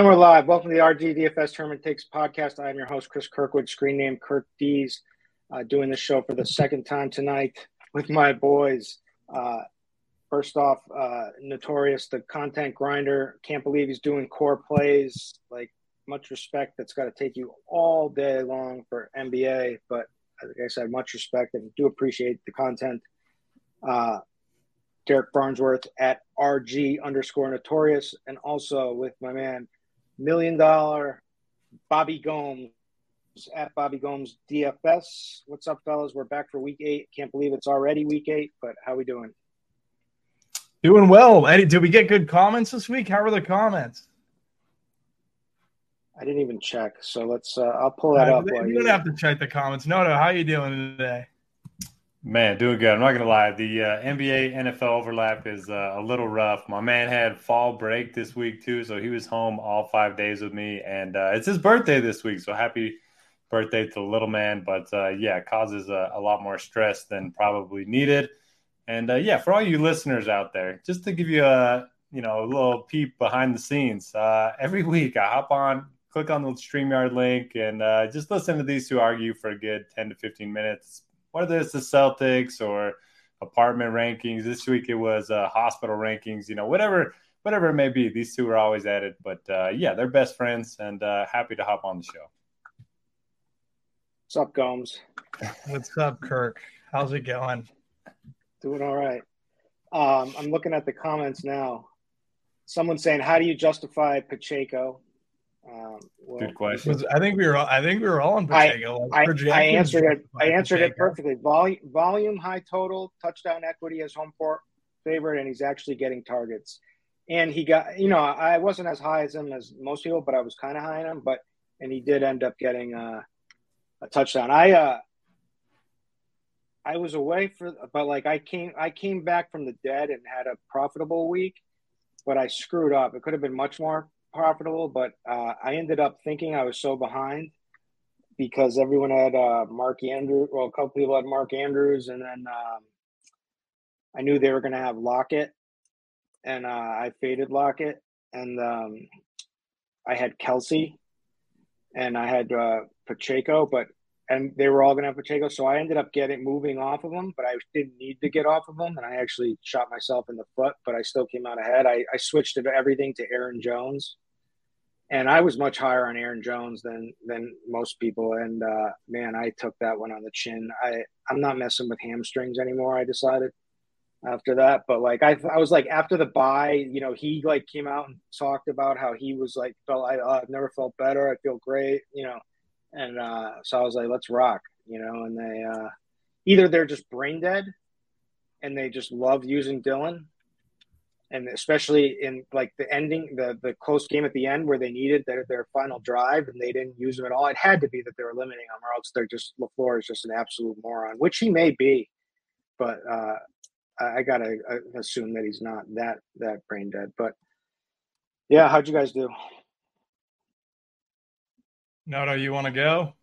And we're live. Welcome to the RGDFS Tournament Takes podcast. I am your host, Chris Kirkwood, screen name Kirk Dees, uh, doing the show for the second time tonight with my boys. Uh, first off, uh, Notorious, the content grinder. Can't believe he's doing core plays. Like, much respect. That's got to take you all day long for NBA. But like I said, much respect and do appreciate the content. Uh, Derek Farnsworth at RG underscore Notorious, and also with my man million dollar Bobby Gomes at Bobby Gomes DFS. What's up, fellas? We're back for week eight. Can't believe it's already week eight, but how we doing? Doing well, Eddie. Did we get good comments this week? How were the comments? I didn't even check, so let's. Uh, I'll pull that up. You don't have to check the comments. No, no. How you doing today? Man, doing good. I'm not gonna lie. The uh, NBA NFL overlap is uh, a little rough. My man had fall break this week too, so he was home all five days with me, and uh, it's his birthday this week. So happy birthday to the little man! But uh, yeah, causes a, a, lot more stress than probably needed. And uh, yeah, for all you listeners out there, just to give you a you know a little peep behind the scenes, uh, every week I hop on, click on the Streamyard link, and just listen to these two argue for a good 10 to 15 minutes whether it's the Celtics or apartment rankings. This week it was uh, hospital rankings. You know, whatever whatever it may be. These two are always at it, but uh, yeah, they're best friends, and uh, happy to hop on the show. What's up, Gomes? What's up, Kirk? How's it going? Doing all right. Um, I'm looking at the comments now. Someone saying, "How do you justify Pacheco?" Um, well, Good question. I think we were. All, I think we were all on Pacheco. I, I, I answered it. I answered Pacheco. it perfectly. Volume, volume, high total, touchdown equity as home court favorite, and he's actually getting targets. And he got, you know, I wasn't as high as him as most people, but I was kind of high on him. But and he did end up getting uh, a touchdown. I uh, I was away for, but like I came, I came back from the dead and had a profitable week, but I screwed up. It could have been much more profitable, but uh, I ended up thinking I was so behind because everyone had uh, Mark Andrews. Well, a couple people had Mark Andrews, and then um, I knew they were going to have Lockett, and uh, I faded Lockett, and um, I had Kelce, and I had uh, Pacheco, but and they were all going to have Pacheco, so I ended up getting moving off of them, but I didn't need to get off of them, and I actually shot myself in the foot, but I still came out ahead. I, I switched everything to Aaron Jones and I was much higher on Aaron Jones than than most people. And uh, man, I took that one on the chin. I I'm not messing with hamstrings anymore. I decided after that, but like I I was like after the bye, you know, he like came out and talked about how he was like felt I uh, I've never felt better. I feel great, you know, and uh, so I was like, let's rock, you know. And they uh, either they're just brain dead, and they just love using Dillon, and especially in like the ending, the the close game at the end where they needed their, their final drive and they didn't use them at all. It had to be that they were limiting them, or else they're just LaFleur is just an absolute moron, which he may be, but uh, I, I gotta assume that he's not that that brain dead. But yeah, how'd you guys do? Noto, you want to go?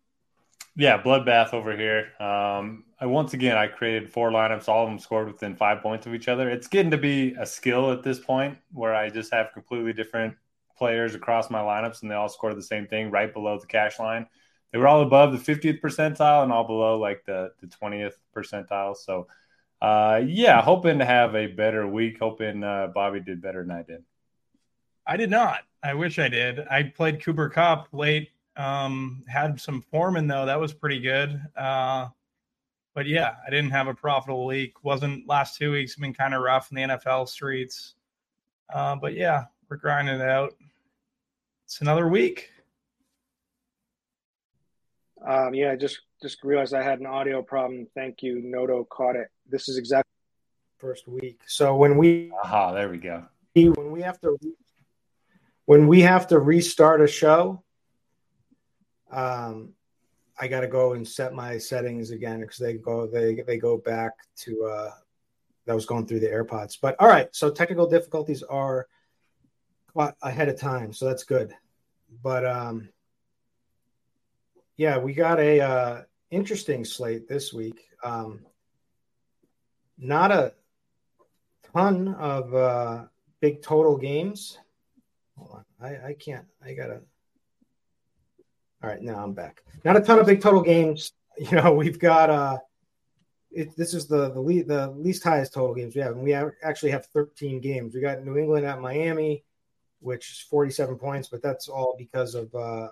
Yeah, bloodbath over here. Um, I once again I created four lineups. All of them scored within five points of each other. It's getting to be a skill at this point where I just have completely different players across my lineups, and they all scored the same thing right below the cash line. They were all above the 50th percentile and all below like the the 20th percentile. So, uh, yeah, hoping to have a better week. Hoping uh, Bobby did better than I did. I did not. I wish I did. I played Cooper Kupp late um, had some Foreman though. That was pretty good. Uh, but yeah, I didn't have a profitable week. Wasn't last two weeks been kind of rough in the NFL streets. Uh, but yeah, we're grinding it out. It's another week. Um, yeah, I just just realized I had an audio problem. Thank you, Noto caught it. This is exactly first week. So when we aha, there we go. When we have to when we have to restart a show, um, I got to go and set my settings again because they go they they go back to uh, that was going through the AirPods. But all right, so technical difficulties are ahead of time, so that's good. But um, yeah, we got a uh, interesting slate this week. Um, not a ton of uh, big total games. Hold on, I, I can't. I gotta all right, now I'm back. Not a ton of big total games. You know, we've got uh it, this is the the, lead, the least highest total games we have, and we have, actually have 13 games. We got New England at Miami, which is 47 points, but that's all because of uh,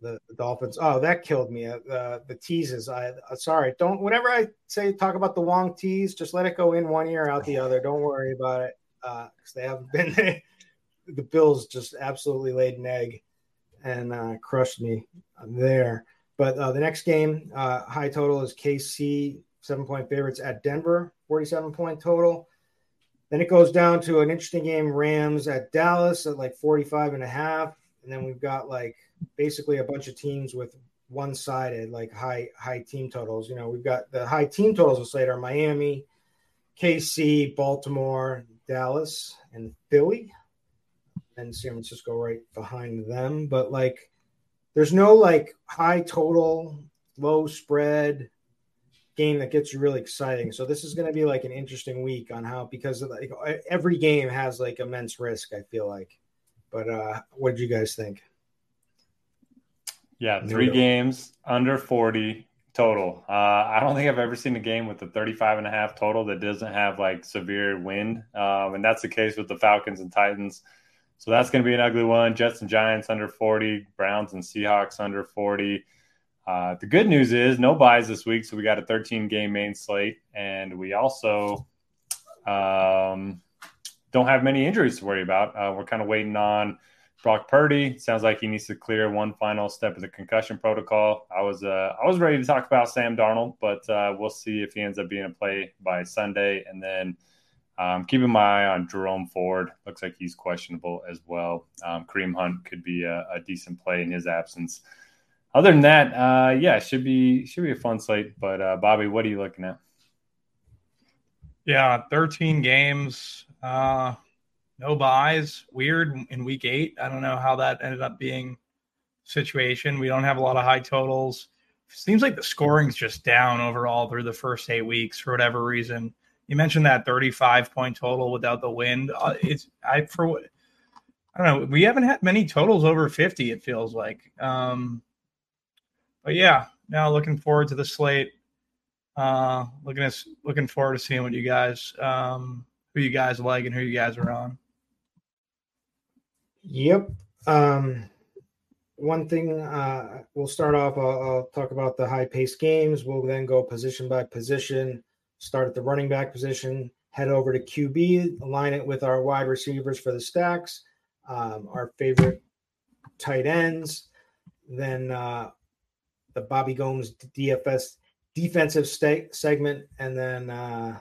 the, the, Dolphins. Oh, that killed me. Uh, the teases. I uh, sorry. Don't. Whenever I say talk about the Wong tease, just let it go in one ear, out the other. Don't worry about it because uh, they haven't been. There. The Bills just absolutely laid an egg and uh, crushed me there. But uh, the next game, uh, high total is KC, seven point favorites at Denver, 47 point total. Then it goes down to an interesting game, Rams at Dallas at like 45 and a half. And then we've got like basically a bunch of teams with one sided, like high high team totals. You know, we've got the high team totals of slate are Miami, KC, Baltimore, Dallas, and Philly and San Francisco right behind them. But like, there's no like high total, low spread game that gets you really exciting. So this is going to be like an interesting week on how because like every game has like immense risk. I feel like. But uh what did you guys think? Yeah, three games under 40 total. Uh, I don't think I've ever seen a game with a 35 and a half total that doesn't have like severe wind. Um, and that's the case with the Falcons and Titans. So that's going to be an ugly one. Jets and Giants under 40, Browns and Seahawks under 40. Uh, the good news is no buys this week, so we got a 13 game main slate, and we also um, don't have many injuries to worry about. Uh, we're kind of waiting on Brock Purdy. Sounds like he needs to clear one final step of the concussion protocol. I was uh, I was ready to talk about Sam Darnold, but uh, we'll see if he ends up being a play by Sunday, and then um, keeping my eye on Jerome Ford. Looks like he's questionable as well. Um, Kareem Hunt could be a, a, decent play in his absence. Other than that, uh, yeah, should be should be a fun slate. But uh, Bobby, what are you looking at? Yeah, 13 games, uh, no buys. Weird in week eight. I don't know how that ended up being situation. We don't have a lot of high totals. Seems like the scoring's just down overall through the first eight weeks for whatever reason. You mentioned that 35 point total without the wind. Uh, it's I for I don't know. We haven't had many totals over 50. It feels like. Um, but yeah, now looking forward to the slate. Uh, looking at looking forward to seeing what you guys um, who you guys like and who you guys are on. Yep. Um, one thing uh, we'll start off. I'll, I'll talk about the high paced games. We'll then go position by position. Start at the running back position. Head over to QB. Align it with our wide receivers for the stacks. Um, our favorite tight ends. Then uh, the Bobby Gomes DFS defensive st- segment, and then uh,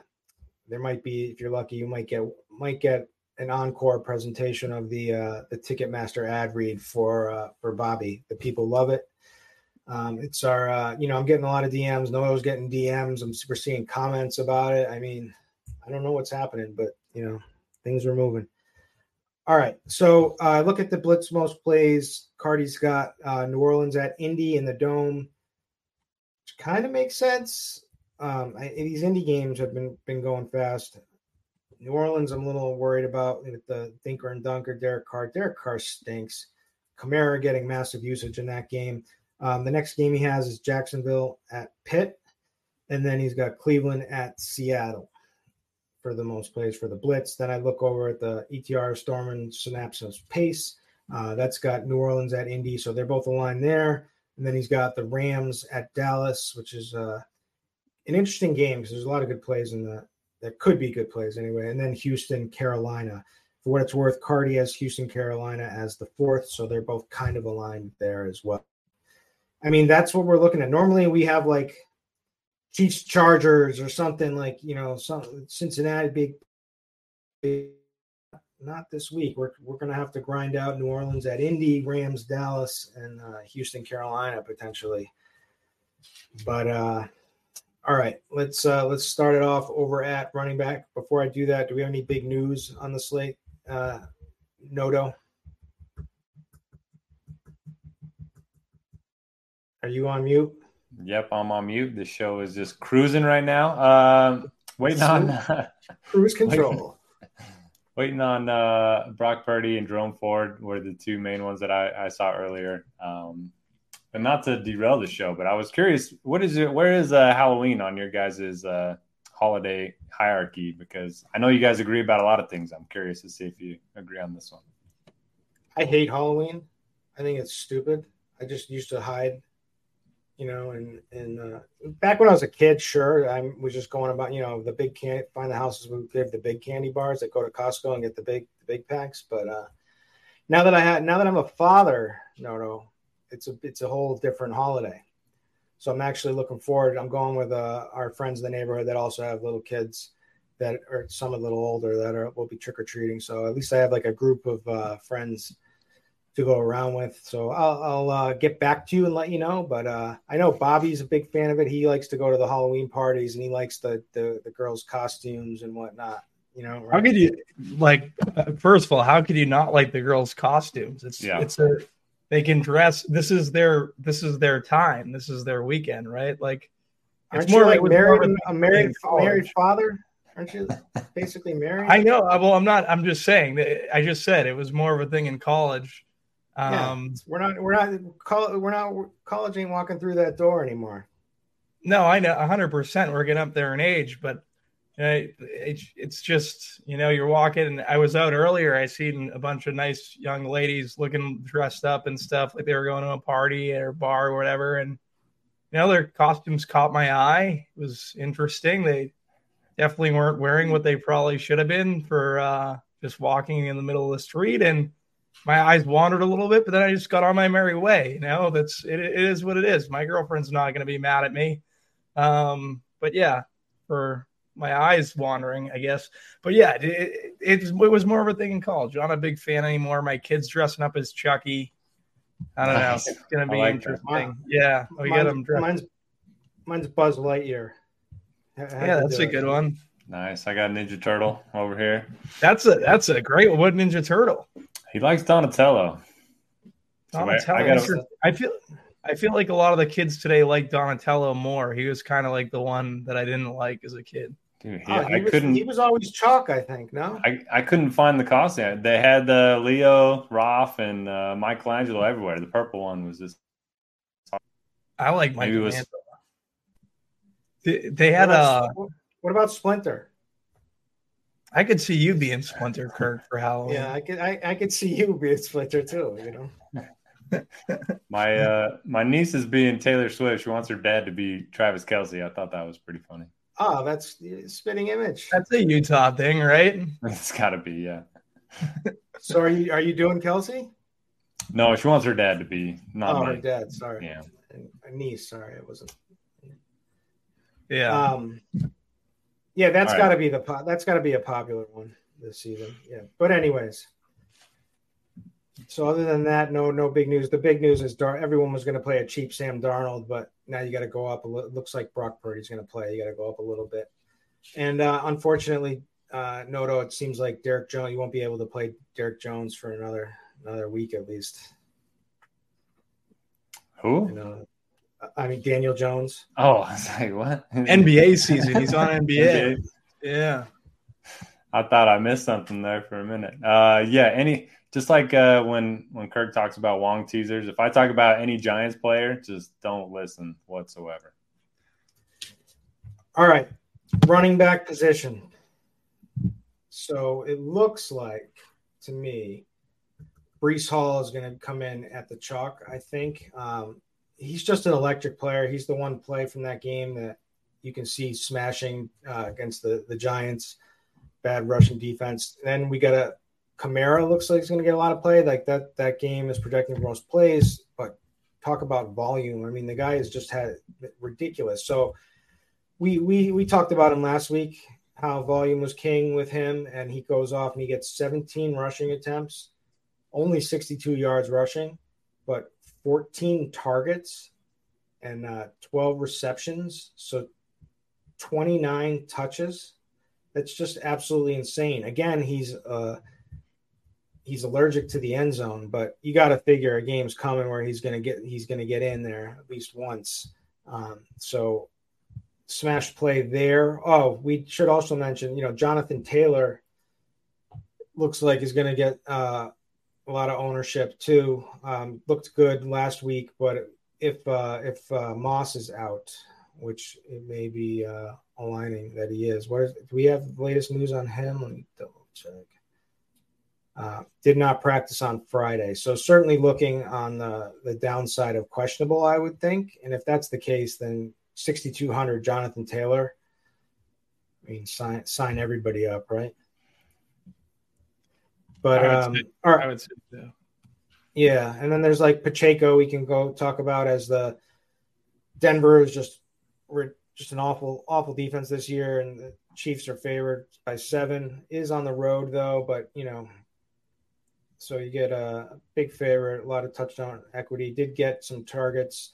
there might be, if you're lucky, you might get might get an encore presentation of the uh, the Ticketmaster ad read for uh, for Bobby. The people love it. Um, it's our, uh, you know, I'm getting a lot of DMs. Noah's getting DMs. I'm we're seeing comments about it. I mean, I don't know what's happening, but you know, things are moving. All right, so uh, look at the blitz most plays. Cardi's got uh, New Orleans at Indy in the dome, which kind of makes sense. Um, I, these Indy games have been been going fast. New Orleans, I'm a little worried about with the thinker and dunker Derek Carr. Derek Carr stinks. Kamara getting massive usage in that game. Um, the next game he has is Jacksonville at Pitt, and then he's got Cleveland at Seattle for the most plays for the blitz. Then I look over at the ETR Storm and Synapses pace. Uh, that's got New Orleans at Indy, so they're both aligned there. And then he's got the Rams at Dallas, which is uh, an interesting game because there's a lot of good plays in the that could be good plays anyway. And then Houston, Carolina. For what it's worth, Cardi has Houston, Carolina as the fourth, so they're both kind of aligned there as well. I mean, that's what we're looking at. Normally, we have like Chiefs Chargers or something like you know some Cincinnati big, not this week. We're we're gonna have to grind out New Orleans at Indy, Rams, Dallas, and uh, Houston, Carolina potentially. But uh, all right, let's uh, let's start it off over at running back. Before I do that, do we have any big news on the slate? Uh, Noto, are you on mute? Yep, I'm on mute. The show is just cruising right now. Um, waiting on cruise control. waiting on uh, Brock Purdy and Jerome Ford were the two main ones that I, I saw earlier. Um, and not to derail the show, but I was curious, what is it? Where is uh, Halloween on your guys' uh, holiday hierarchy? Because I know you guys agree about a lot of things. I'm curious to see if you agree on this one. I hate Halloween. I think it's stupid. I just used to hide you know, and and uh, back when I was a kid, sure, I was just going about, you know, the big can find the houses we the big candy bars that go to Costco and get the big the big packs. But uh, now that I had now that I'm a father, no, no, it's a it's a whole different holiday. So I'm actually looking forward. I'm going with uh, our friends in the neighborhood that also have little kids that are some a little older that are will be trick or treating. So at least I have like a group of uh, friends to go around with. So I'll, I'll uh, get back to you and let you know. But uh, I know Bobby's a big fan of it. He likes to go to the Halloween parties and he likes the the, the girls' costumes and whatnot. You know, right? how could you like? First of all, how could you not like the girls' costumes? It's yeah. it's a they can dress. This is their this is their time. This is their weekend, right? Like it's Aren't more like married a married married father. Aren't you basically married? I know. Well, I'm not. I'm just saying. I just said it was more of a thing in college um, yeah, we're not we're not call, we're not college ain't walking through that door anymore. No, I know hundred percent. We're getting up there in age, but it, it's just you know you're walking. And I was out earlier. I seen a bunch of nice young ladies looking dressed up and stuff like they were going to a party or bar or whatever. And you know their costumes caught my eye. It was interesting. They definitely weren't wearing what they probably should have been for uh, just walking in the middle of the street and my eyes wandered a little bit, but then I just got on my merry way. You know, that's it, it is what it is. My girlfriend's not going to be mad at me. Um, but yeah, for my eyes wandering, I guess. But yeah, it, it, it, was more of a thing in college. I'm not a big fan anymore. My kids dressing up as Chucky. I don't know. It's going to be like interesting. Yeah, we get them dressed. Mine's, mine's Buzz Lightyear. Yeah, that's a good one. Nice. I got Ninja Turtle over here. That's a that's a great one. What Ninja Turtle? He likes Donatello. Donatello. So I, I, gotta, I feel I feel like a lot of the kids today like Donatello more. He was kind of like the one that I didn't like as a kid. Dude, oh, he I was, couldn't. He was always chalk, I think. No, I, I couldn't find the costume. They had uh, Leo, Raph, and uh, Michelangelo everywhere. The purple one was just. I like Michelangelo. They, they had a. What about Splinter? I could see you being Splinter Kirk for Halloween. Yeah, I could. I, I could see you being Splinter too. You know. my uh, my niece is being Taylor Swift. She wants her dad to be Travis Kelce. I thought that was pretty funny. Oh, that's spitting image. That's a Utah thing, right? It's got to be, yeah. so are you are you doing Kelce? No, she wants her dad to be not oh, me. her dad. Sorry, yeah, a niece. Sorry, it wasn't. Yeah. Um, yeah, that's got to be the that's got to be a popular one this season. Yeah, but anyways. So other than that, no no big news. The big news is Dar- everyone was going to play a cheap Sam Darnold, but now you got to go up a little. Looks like Brock Purdy's going to play. You got to go up a little bit. And uh, unfortunately, uh, Noto, it seems like Derek Jones. You won't be able to play Derek Jones for another another week at least. Who? You know, I mean Daniel Jones. Oh, I was like, what? NBA season. He's on NBA. Yeah. I thought I missed something there for a minute. Uh, yeah, any just like uh, when when Kirk talks about Wong teasers, if I talk about any Giants player, just don't listen whatsoever. All right, running back position. So it looks like to me, Breece Hall is going to come in at the chalk. I think um, he's just an electric player. He's the one play from that game that you can see smashing uh, against the the Giants. Bad rushing defense. Then we got a Kamara looks like he's going to get a lot of play. Like that that game is projecting for most plays, but talk about volume. I mean, the guy has just had ridiculous. So we we we talked about him last week how volume was king with him, and he goes off and he gets 17 rushing attempts, only 62 yards rushing, but 14 targets and uh, 12 receptions, so 29 touches. That's just absolutely insane. Again, he's uh, he's allergic to the end zone, but you got to figure a game's coming where he's to get he's to get in there at least once. Um, so smash play there. Oh, we should also mention, you know, Jonathan Taylor looks like he's to get uh, a lot of ownership too. Um, looked good last week, but if uh, if uh, Moss is out, which it may be uh, aligning that he is, what is, do we have the latest news on him? Let me double check. Uh, did not practice on Friday. So certainly looking on the, the downside of questionable, I would think. And if that's the case, then 6,200 Jonathan Taylor. I mean, sign sign everybody up, right? But um, say, right. I would say so. Yeah, and then there's like Pacheco. We can go talk about as the Denver is just we're just an awful awful defense this year, and the Chiefs are favored by seven. Is on the road though, but you know so you get a big favorite, a lot of touchdown equity. Did get some targets,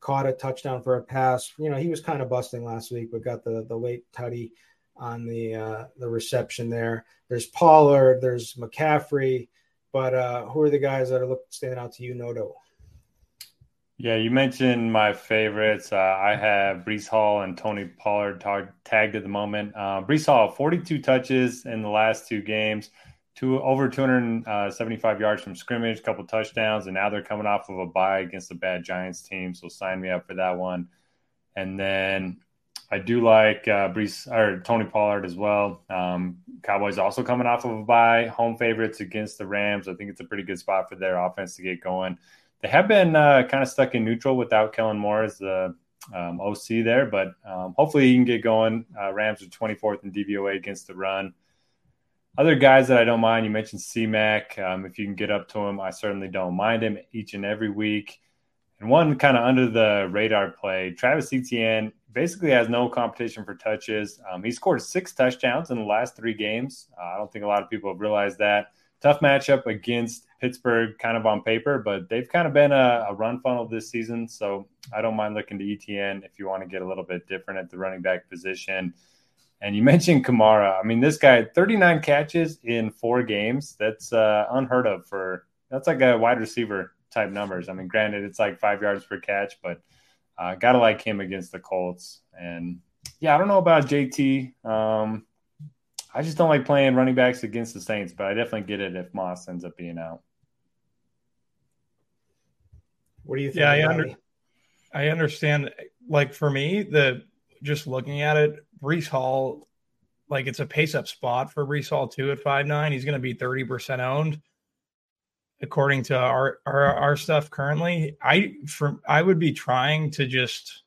caught a touchdown for a pass. You know, he was kind of busting last week, but got the the late tutty on the uh, the reception there. There's Pollard, there's McCaffrey, but uh, who are the guys that are look, standing out to you, Noto? Yeah, you mentioned my favorites. Uh, I have Breece Hall and Tony Pollard tagged at the moment. Uh, Breece Hall, 42 touches in the last two games two over 275 yards from scrimmage, a couple touchdowns, and now they're coming off of a bye against a bad Giants team. So sign me up for that one. And then I do like uh, Breece or Tony Pollard as well. Um, Cowboys also coming off of a bye, home favorites against the Rams. I think it's a pretty good spot for their offense to get going. They have been uh, kind of stuck in neutral without Kellen Moore as the um, OC there, but um, hopefully he can get going. Uh, Rams are 24th in DVOA against the run. Other guys that I don't mind, you mentioned C-Mac. Um, if you can get up to him, I certainly don't mind him each and every week. And one kind of under the radar play, Travis Etienne basically has no competition for touches. Um, he scored six touchdowns in the last three games. Uh, I don't think a lot of people have realized that. Tough matchup against Pittsburgh, kind of on paper, but they've kind of been a, a run funnel this season. So I don't mind looking to Etienne if you want to get a little bit different at the running back position. And you mentioned Kamara. I mean, this guy, 39 catches in four games. That's uh, unheard of for that's like a wide receiver type numbers. I mean, granted, it's like five yards per catch, but uh, gotta like him against the Colts. And yeah, I don't know about JT. Um, I just don't like playing running backs against the Saints, but I definitely get it if Moss ends up being out. What do you think? Yeah, I, under, I understand. Like for me, the just looking at it, Breece Hall, like it's a pace up spot for Breece Hall too at five nine. He's going to be thirty percent owned. According to our, our our stuff currently. I from I would be trying to just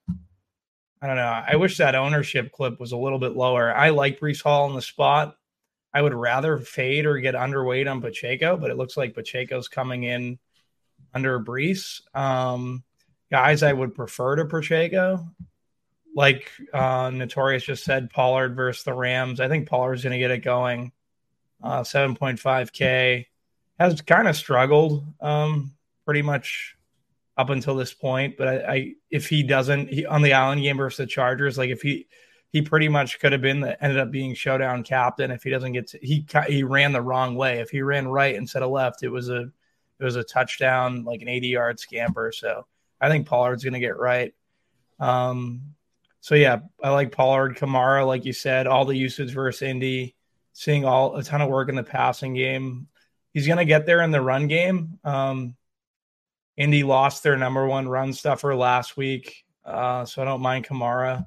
I don't know. I wish that ownership clip was a little bit lower. I like Breece Hall in the spot. I would rather fade or get underweight on Pacheco, but it looks like Pacheco's coming in under Breece. Um, guys, I would prefer to Pacheco. Like uh, Notorious just said, Pollard versus the Rams. I think Pollard's going to get it going. Uh, 7.5K has kind of struggled um, pretty much up until this point. But I, I if he doesn't he, on the Island game versus the Chargers, like if he he pretty much could have been the ended up being showdown captain if he doesn't get to, he he ran the wrong way. If he ran right instead of left, it was a it was a touchdown, like an 80 yard scamper. So I think Pollard's going to get right. Um, so yeah, I like Pollard, Kamara, like you said, all the usage versus Indy, seeing all a ton of work in the passing game. He's going to get there in the run game. Um, Indy lost their number one run stuffer last week, uh, so I don't mind Kamara.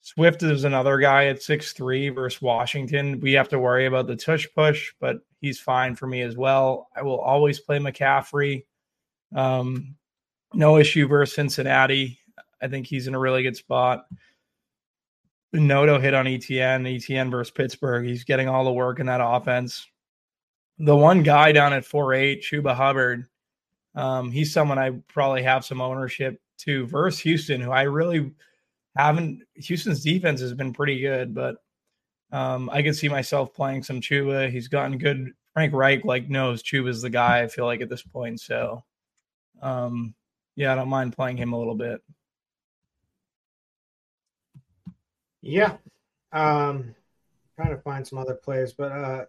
Swift is another guy at six three versus Washington. We have to worry about the tush push, but he's fine for me as well. I will always play McCaffrey. Um, no issue versus Cincinnati. I think he's in a really good spot. Noto hit on Etienne, Etienne versus Pittsburgh. He's getting all the work in that offense. The one guy down at 4 8, Chuba Hubbard, um, he's someone I probably have some ownership to versus Houston, who I really haven't. Houston's defense has been pretty good, but um, I could see myself playing some Chuba. He's gotten good. Frank Reich like knows Chuba's the guy. I feel like at this point, so um, yeah, I don't mind playing him a little bit. Yeah, um, trying to find some other plays, but uh,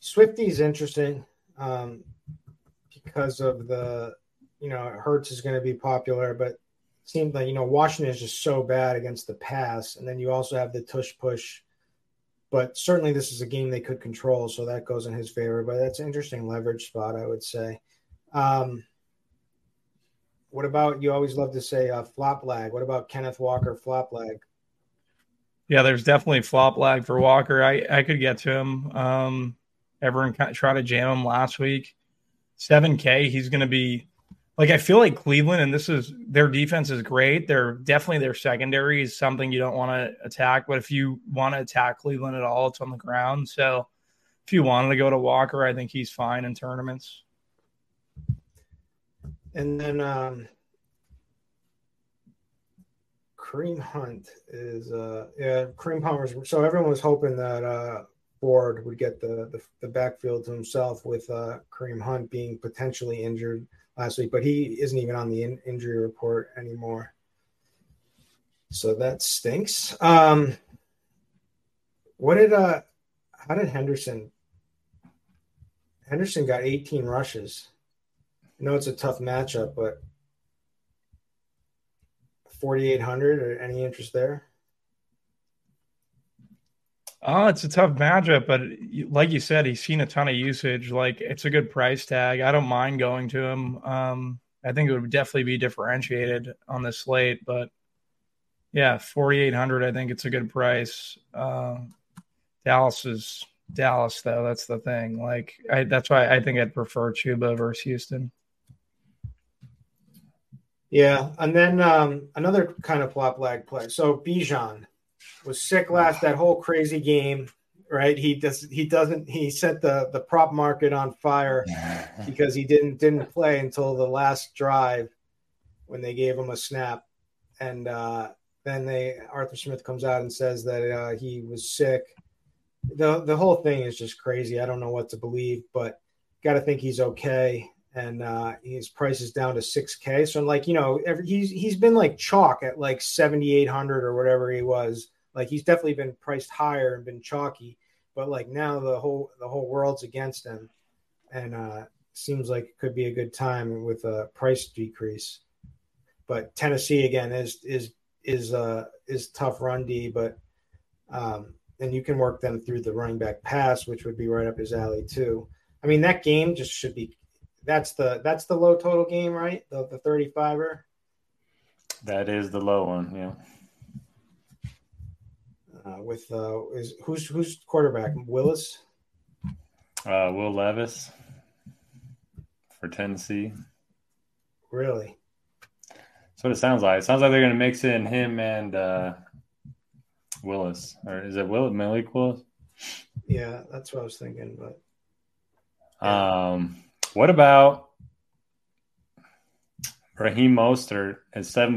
Swifty's interesting um, because of the you know Hurts is going to be popular, but seems like you know Washington is just so bad against the pass, and then you also have the tush push. But certainly, this is a game they could control, so that goes in his favor. But that's an interesting leverage spot, I would say. Um, what about you? Always love to say uh, flop lag. What about Kenneth Walker flop lag? Yeah, there's definitely flop lag for Walker. I I could get to him. Um, everyone kind of tried to jam him last week. Seven K, he's going to be like I feel like Cleveland, and this is their defense is great. They're definitely their secondary is something you don't want to attack. But if you want to attack Cleveland at all, it's on the ground. So if you wanted to go to Walker, I think he's fine in tournaments. And then um Kareem Hunt is uh yeah, Kareem Hunt so everyone was hoping that uh Ford would get the, the, the backfield to himself with uh Kareem Hunt being potentially injured last week, but he isn't even on the in- injury report anymore. So that stinks. Um, what did uh, how did Henderson? Henderson got 18 rushes. I know it's a tough matchup, but 4,800 or any interest there? Oh, it's a tough matchup, but like you said, he's seen a ton of usage. Like it's a good price tag. I don't mind going to him. Um, I think it would definitely be differentiated on the slate, but yeah, forty eight hundred. I think it's a good price. Uh, Dallas is Dallas, though. That's the thing. Like I, that's why I think I'd prefer Chuba versus Houston. Yeah, and then um, another kind of flop lag play. So Bijan was sick last that whole crazy game, right? He does he doesn't he set the the prop market on fire because he didn't didn't play until the last drive when they gave him a snap, and uh, then they Arthur Smith comes out and says that uh, he was sick. the The whole thing is just crazy. I don't know what to believe, but got to think he's okay. And uh, his price is down to six K. So like you know, every, he's he's been like chalk at like seventy eight hundred or whatever he was like he's definitely been priced higher and been chalky, but like now the whole the whole world's against him, and uh, seems like it could be a good time with a price decrease. But Tennessee again is is is uh is tough run D, but um, and you can work them through the running back pass, which would be right up his alley too. I mean that game just should be that's the that's the low total game, right? The the 35er. That is the low one, yeah uh, with uh, is who's who's quarterback Willis? Uh, Will Levis. for Tennessee. Really? That's what it sounds like. It sounds like they're going to mix in him and uh, Willis, or is it Will Malik Willis? Yeah, that's what I was thinking. But um, what about Raheem Mostert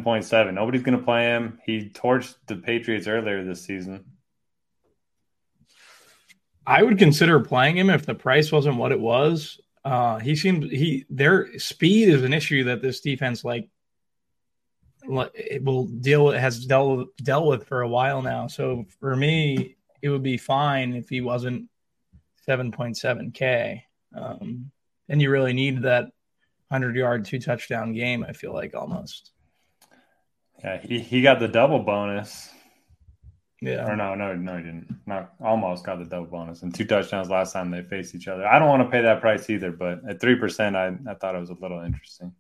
point seven? Nobody's going to play him. He torched the Patriots earlier this season. I would consider playing him if the price wasn't what it was. Uh, he seems he their speed is an issue that this defense like will deal with, has dealt dealt with for a while now. So for me, it would be fine if he wasn't seven point seven k. Um, and you really need that hundred yard two touchdown game. I feel like almost. Yeah, he, he got the double bonus. Yeah. Or no, no, no, he didn't. Not almost got the double bonus and two touchdowns last time they faced each other. I don't want to pay that price either, but at three percent, I, I thought it was a little interesting.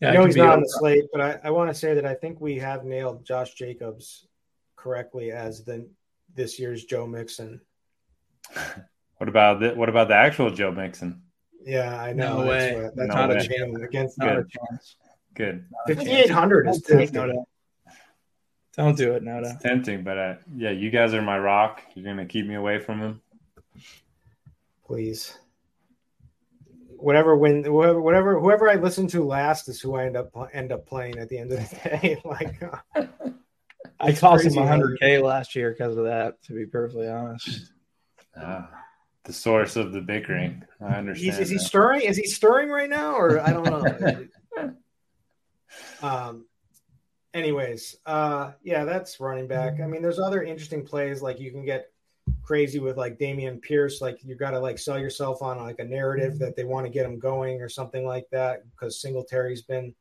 Yeah, I know he's not on the slate, but I, I want to say that I think we have nailed Josh Jacobs correctly as the this year's Joe Mixon. What about the, what about the actual Joe Mixon? Yeah, I know. No way. That's, that's no not way. a chance against Not a Good. chance. Good. fifty eight hundred is Don't do it, tempting. Noto. Don't do it, Noto. It's tempting, but uh, yeah, you guys are my rock. You're gonna keep me away from him. Please. Whatever win, whoever, whatever, whoever I listen to last is who I end up end up playing at the end of the day. like, uh, I cost him 100k last year because of that. To be perfectly honest, Ah, the source of the bickering. I understand. he's, is he stirring? Is he stirring right now, or I don't know. um. Anyways, uh, yeah, that's running back. I mean, there's other interesting plays like you can get crazy with like Dameon Pierce. Like you got to like sell yourself on like a narrative that they want to get him going or something like that because Singletary's been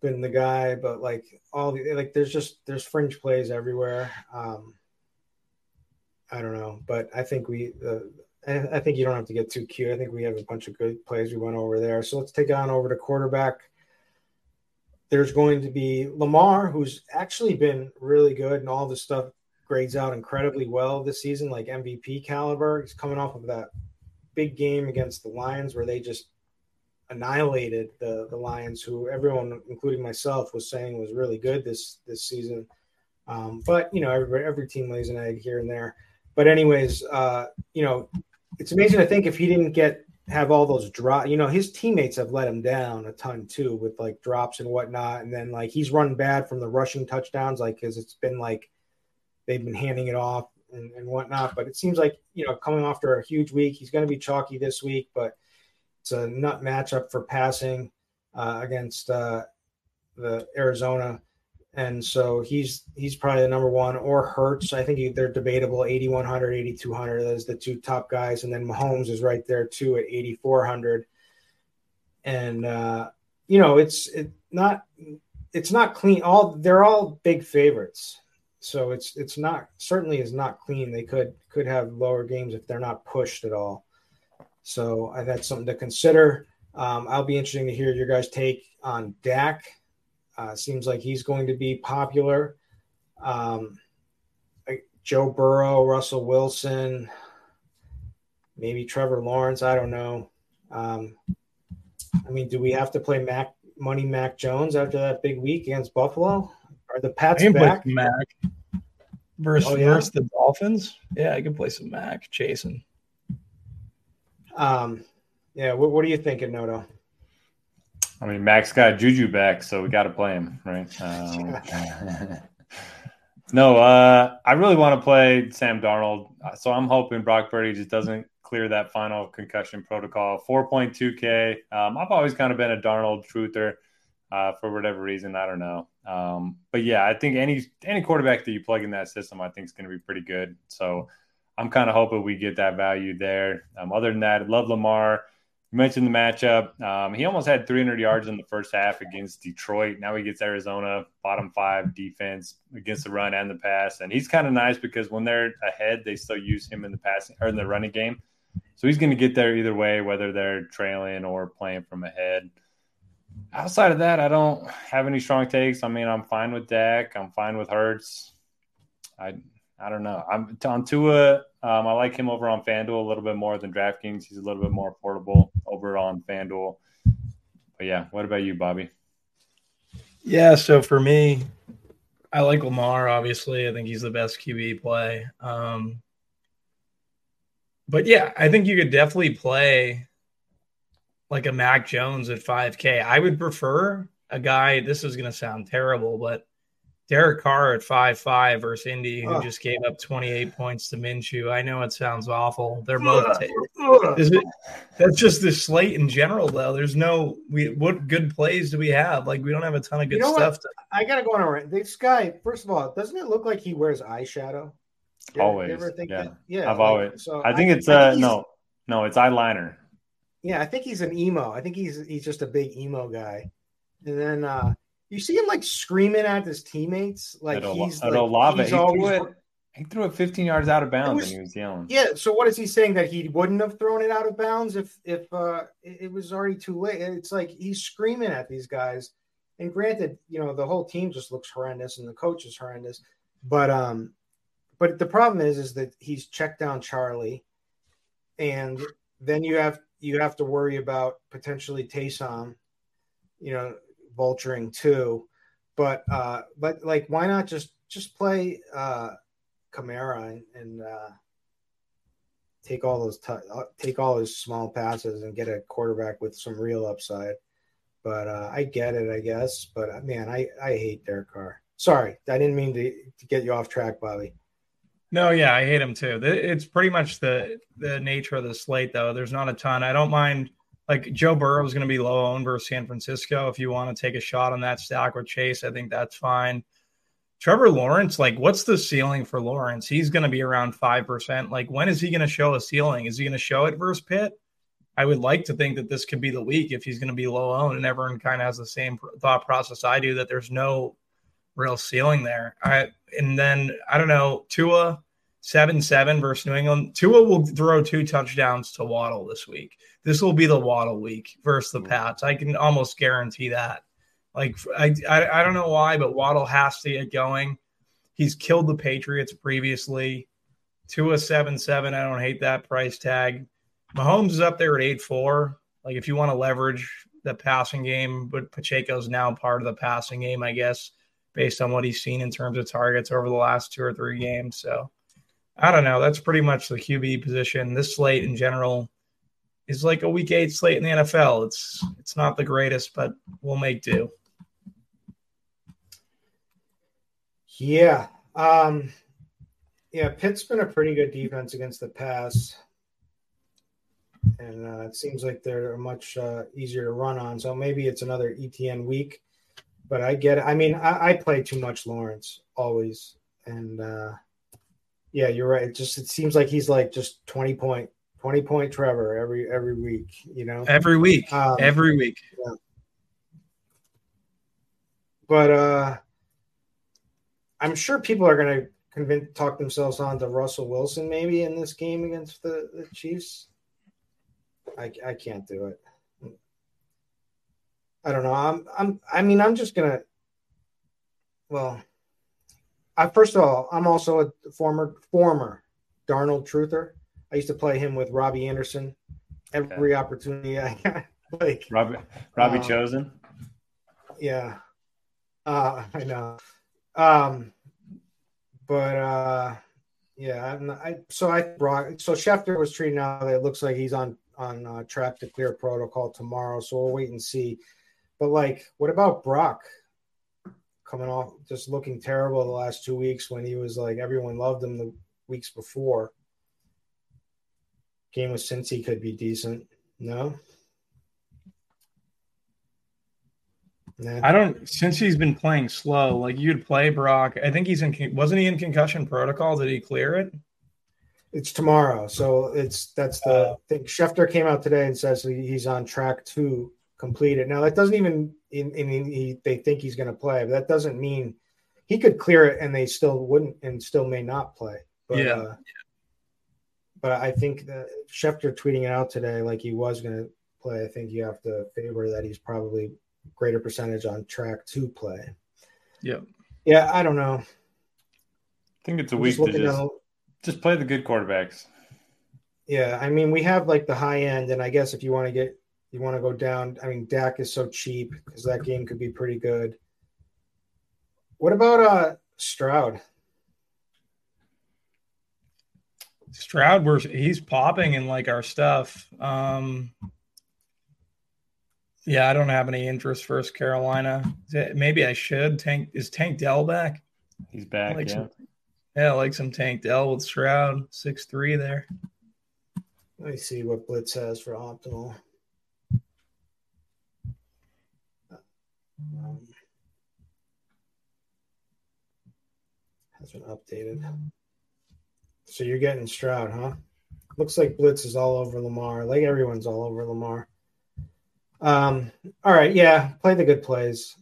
been the guy. But like all the like, there's just there's fringe plays everywhere. Um, I don't know, but I think we. Uh, I think you don't have to get too cute. I think we have a bunch of good plays we went over there. So let's take it on over to quarterback there's going to be Lamar, who's actually been really good, and all this stuff grades out incredibly well this season, like MVP caliber. He's coming off of that big game against the Lions where they just annihilated the the Lions, who everyone, including myself, was saying was really good this this season. Um, but you know, every every team lays an egg here and there. But anyways, uh, you know, it's amazing to think if he didn't get have all those drop. You know, his teammates have let him down a ton too with like drops and whatnot. And then like he's run bad from the rushing touchdowns, like because it's been like they've been handing it off and, and whatnot. But it seems like you know coming after a huge week, he's going to be chalky this week, but it's a nut matchup for passing uh, against uh, the Arizona. And so he's he's probably the number one or Hurts. I think they're debatable 8,100, 8,200. Those the two top guys. And then Mahomes is right there too at 8,400. And, uh, you know, it's it not it's not clean. All they're all big favorites. So it's it's not certainly is not clean. They could could have lower games if they're not pushed at all. So uh, that's something to consider. Um, I'll be interesting to hear your guys' take on Dak. Uh, seems like he's going to be popular. Um, like Joe Burrow, Russell Wilson, maybe Trevor Lawrence. I don't know. Um, I mean, do we have to play Mac Money Mac Jones after that big week against Buffalo? Are the Pats back? Mac versus, Oh, yeah? versus the Dolphins. Yeah, I can play some Mac chasing. Um, yeah. What, what are you thinking, Noto? I mean, Max got Juju back, so we got to play him, right? Um, no, uh, I really want to play Sam Darnold, so I'm hoping Brock Purdy just doesn't clear that final concussion protocol. 4.2K. Um, I've always kind of been a Darnold truther uh, for whatever reason. I don't know. Um, but yeah, I think any any quarterback that you plug in that system, I think is going to be pretty good. So I'm kind of hoping we get that value there. Um, other than that, love Lamar. You mentioned the matchup. Um, he almost had 300 yards in the first half against Detroit. Now he gets Arizona, bottom five defense against the run and the pass. And he's kind of nice because when they're ahead, they still use him in the passing or in the running game. So he's going to get there either way, whether they're trailing or playing from ahead. Outside of that, I don't have any strong takes. I mean, I'm fine with Dak. I'm fine with Hurts. I I don't know. I'm on Tua. Um, I like him over on FanDuel a little bit more than DraftKings. He's a little bit more affordable over on FanDuel. But yeah, what about you, Bobby? Yeah, so for me, I like Lamar. Obviously, I think he's the best QB play. Um, but yeah, I think you could definitely play like a Mac Jones at 5K. I would prefer a guy. This is going to sound terrible, but Derek Carr at five five versus Indy, who just gave up 28 points to Minshew. I know it sounds awful. They're both. T- that's just the slate in general, though. There's no we. What good plays do we have? Like we don't have a ton of good you know stuff. To- I gotta go on a rant. This guy, first of all, doesn't it look like he wears eyeshadow? You always, ever think yeah. That? Yeah, I've like, always. So I think I, it's I think uh no, no, it's eyeliner. Yeah, I think he's an emo. I think he's he's just a big emo guy. And then uh you see him like screaming at his teammates, like at he's at like, Olave. He's he, always... threw it, he threw it 15 yards out of bounds was, and he was yelling. Yeah. So what is he saying that he wouldn't have thrown it out of bounds if if uh, it was already too late? It's like he's screaming at these guys. And granted, you know the whole team just looks horrendous and the coach is horrendous, but um, but the problem is is that he's checked down Charlie, and then you have you have to worry about potentially Taysom, you know, vulturing too. But uh, but like, why not just just play uh, Kamara and, and uh, take all those t- uh, take all those small passes and get a quarterback with some real upside. But uh, I get it, I guess. But uh, man, I I hate Derek Carr. Sorry, I didn't mean to, to get you off track, Bobby. No, yeah, I hate him too. It's pretty much the the nature of the slate, though. There's not a ton. I don't mind like Joe Burrow is going to be low owned versus San Francisco. If you want to take a shot on that stack with Chase, I think that's fine. Trevor Lawrence, like, what's the ceiling for Lawrence? He's going to be around 5%. Like, when is he going to show a ceiling? Is he going to show it versus Pitt? I would like to think that this could be the week if he's going to be low owned, and everyone kind of has the same thought process I do that there's no real ceiling there. I, and then, I don't know, Tua, 7 7 versus New England. Tua will throw two touchdowns to Waddle this week this will be the Waddle week versus the mm. Pats. I can almost guarantee that. Like I, I, I don't know why, but Waddle has to get going. He's killed the Patriots previously. Tua seven seven. I don't hate that price tag. Mahomes is up there at eight four. Like if you want to leverage the passing game, but Pacheco's now part of the passing game, I guess, based on what he's seen in terms of targets over the last two or three games. So I don't know. That's pretty much the QB position. This slate in general is like a week eight slate in the NFL. It's it's not the greatest, but we'll make do. Yeah. Um yeah, Pitt's been a pretty good defense against the pass. And uh, it seems like they're much uh, easier to run on. So maybe it's another Etienne week. But I get it. I mean, I, I play too much Lawrence always. And uh, yeah, you're right. It just it seems like he's like just 20 point 20 point Trevor every every week, you know. Every week. Um, every week. Yeah. But uh I'm sure people are going to convince talk themselves on to Russell Wilson maybe in this game against the, the Chiefs. I I can't do it. I don't know. I'm I'm I mean I'm just going to well I first of all, I'm also a former former Darnold truther. I used to play him with Robbie Anderson every okay. opportunity I got. like Robbie Robbie um, Chosen. Yeah. Uh, I know. Um, but uh, yeah, not, i so I brought so Schefter was treating now that it looks like he's on on uh, track to clear protocol tomorrow. So we'll wait and see. But like, what about Brock coming off just looking terrible the last two weeks when he was like everyone loved him the weeks before? game with Cincy could be decent. No. Nah. I don't since he's been playing slow. Like you'd play Brock. I think he's in. Wasn't he in concussion protocol? Did he clear it? It's tomorrow, so it's that's the uh, thing. Schefter came out today and says he's on track to complete it. Now that doesn't even. I mean, he, they think he's going to play, but that doesn't mean he could clear it and they still wouldn't and still may not play. But, yeah. Uh, but I think that Schefter tweeting it out today like he was going to play. I think you have to favor that he's probably greater percentage on track to play. Yeah. Yeah, I don't know. I think it's a week to just, just play the good quarterbacks. Yeah, I mean, we have like the high end, and I guess if you want to get, you want to go down. I mean, Dak is so cheap because that game could be pretty good. What about uh Stroud? Stroud, we're he's popping in like our stuff. Um, yeah, I don't have any interest first Carolina. Maybe I should. Tank is Tank Dell back? He's back. I like yeah. Some, yeah, I like some Tank Dell with Stroud six three there. Let me see what Blitz has for optimal. Has been updated. So you're getting Stroud, huh? Looks like Blitz is all over Lamar. Like everyone's all over Lamar. Um, all right, yeah, play the good plays.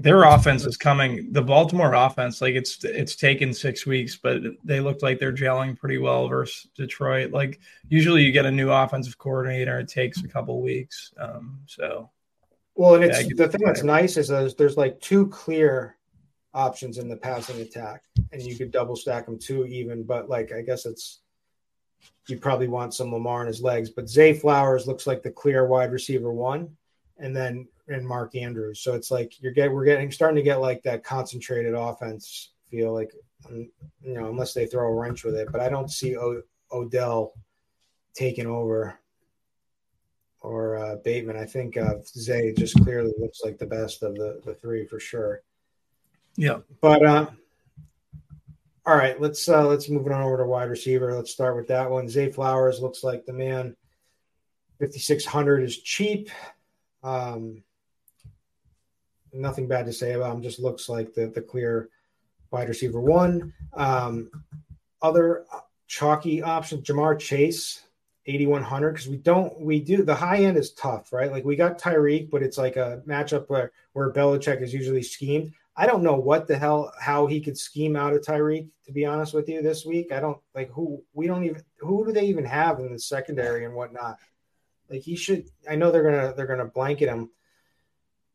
Their offense is coming. The Baltimore offense, like it's it's taken six weeks, but they look like they're gelling pretty well versus Detroit. Like usually, you get a new offensive coordinator, it takes a couple weeks. Um, so, well, and it's yeah, the thing that's nice is there's, there's like two clear options in the passing attack, and you could double stack them too, even. But like, I guess it's you probably want some Lamar in his legs. But Zay Flowers looks like the clear wide receiver one, and then and Mark Andrews. So it's like you're getting we're getting starting to get like that concentrated offense feel like you know unless they throw a wrench with it. But I don't see o- Odell taking over or uh, Bateman. I think uh, Zay just clearly looks like the best of the the three for sure. Yeah. But uh all right, let's uh let's move on over to wide receiver. Let's start with that one. Zay Flowers looks like the man. 5600 is cheap. Um nothing bad to say about him, just looks like the the clear wide receiver one. Um other chalky options, Ja'Marr Chase 8100 because we don't we do the high end is tough, right? Like we got Tyreek, but it's like a matchup where where Belichick is usually schemed. I don't know what the hell how he could scheme out of Tyreek. To be honest with you, this week I don't like who we don't even who do they even have in the secondary and whatnot. Like he should. I know they're gonna they're gonna blanket him,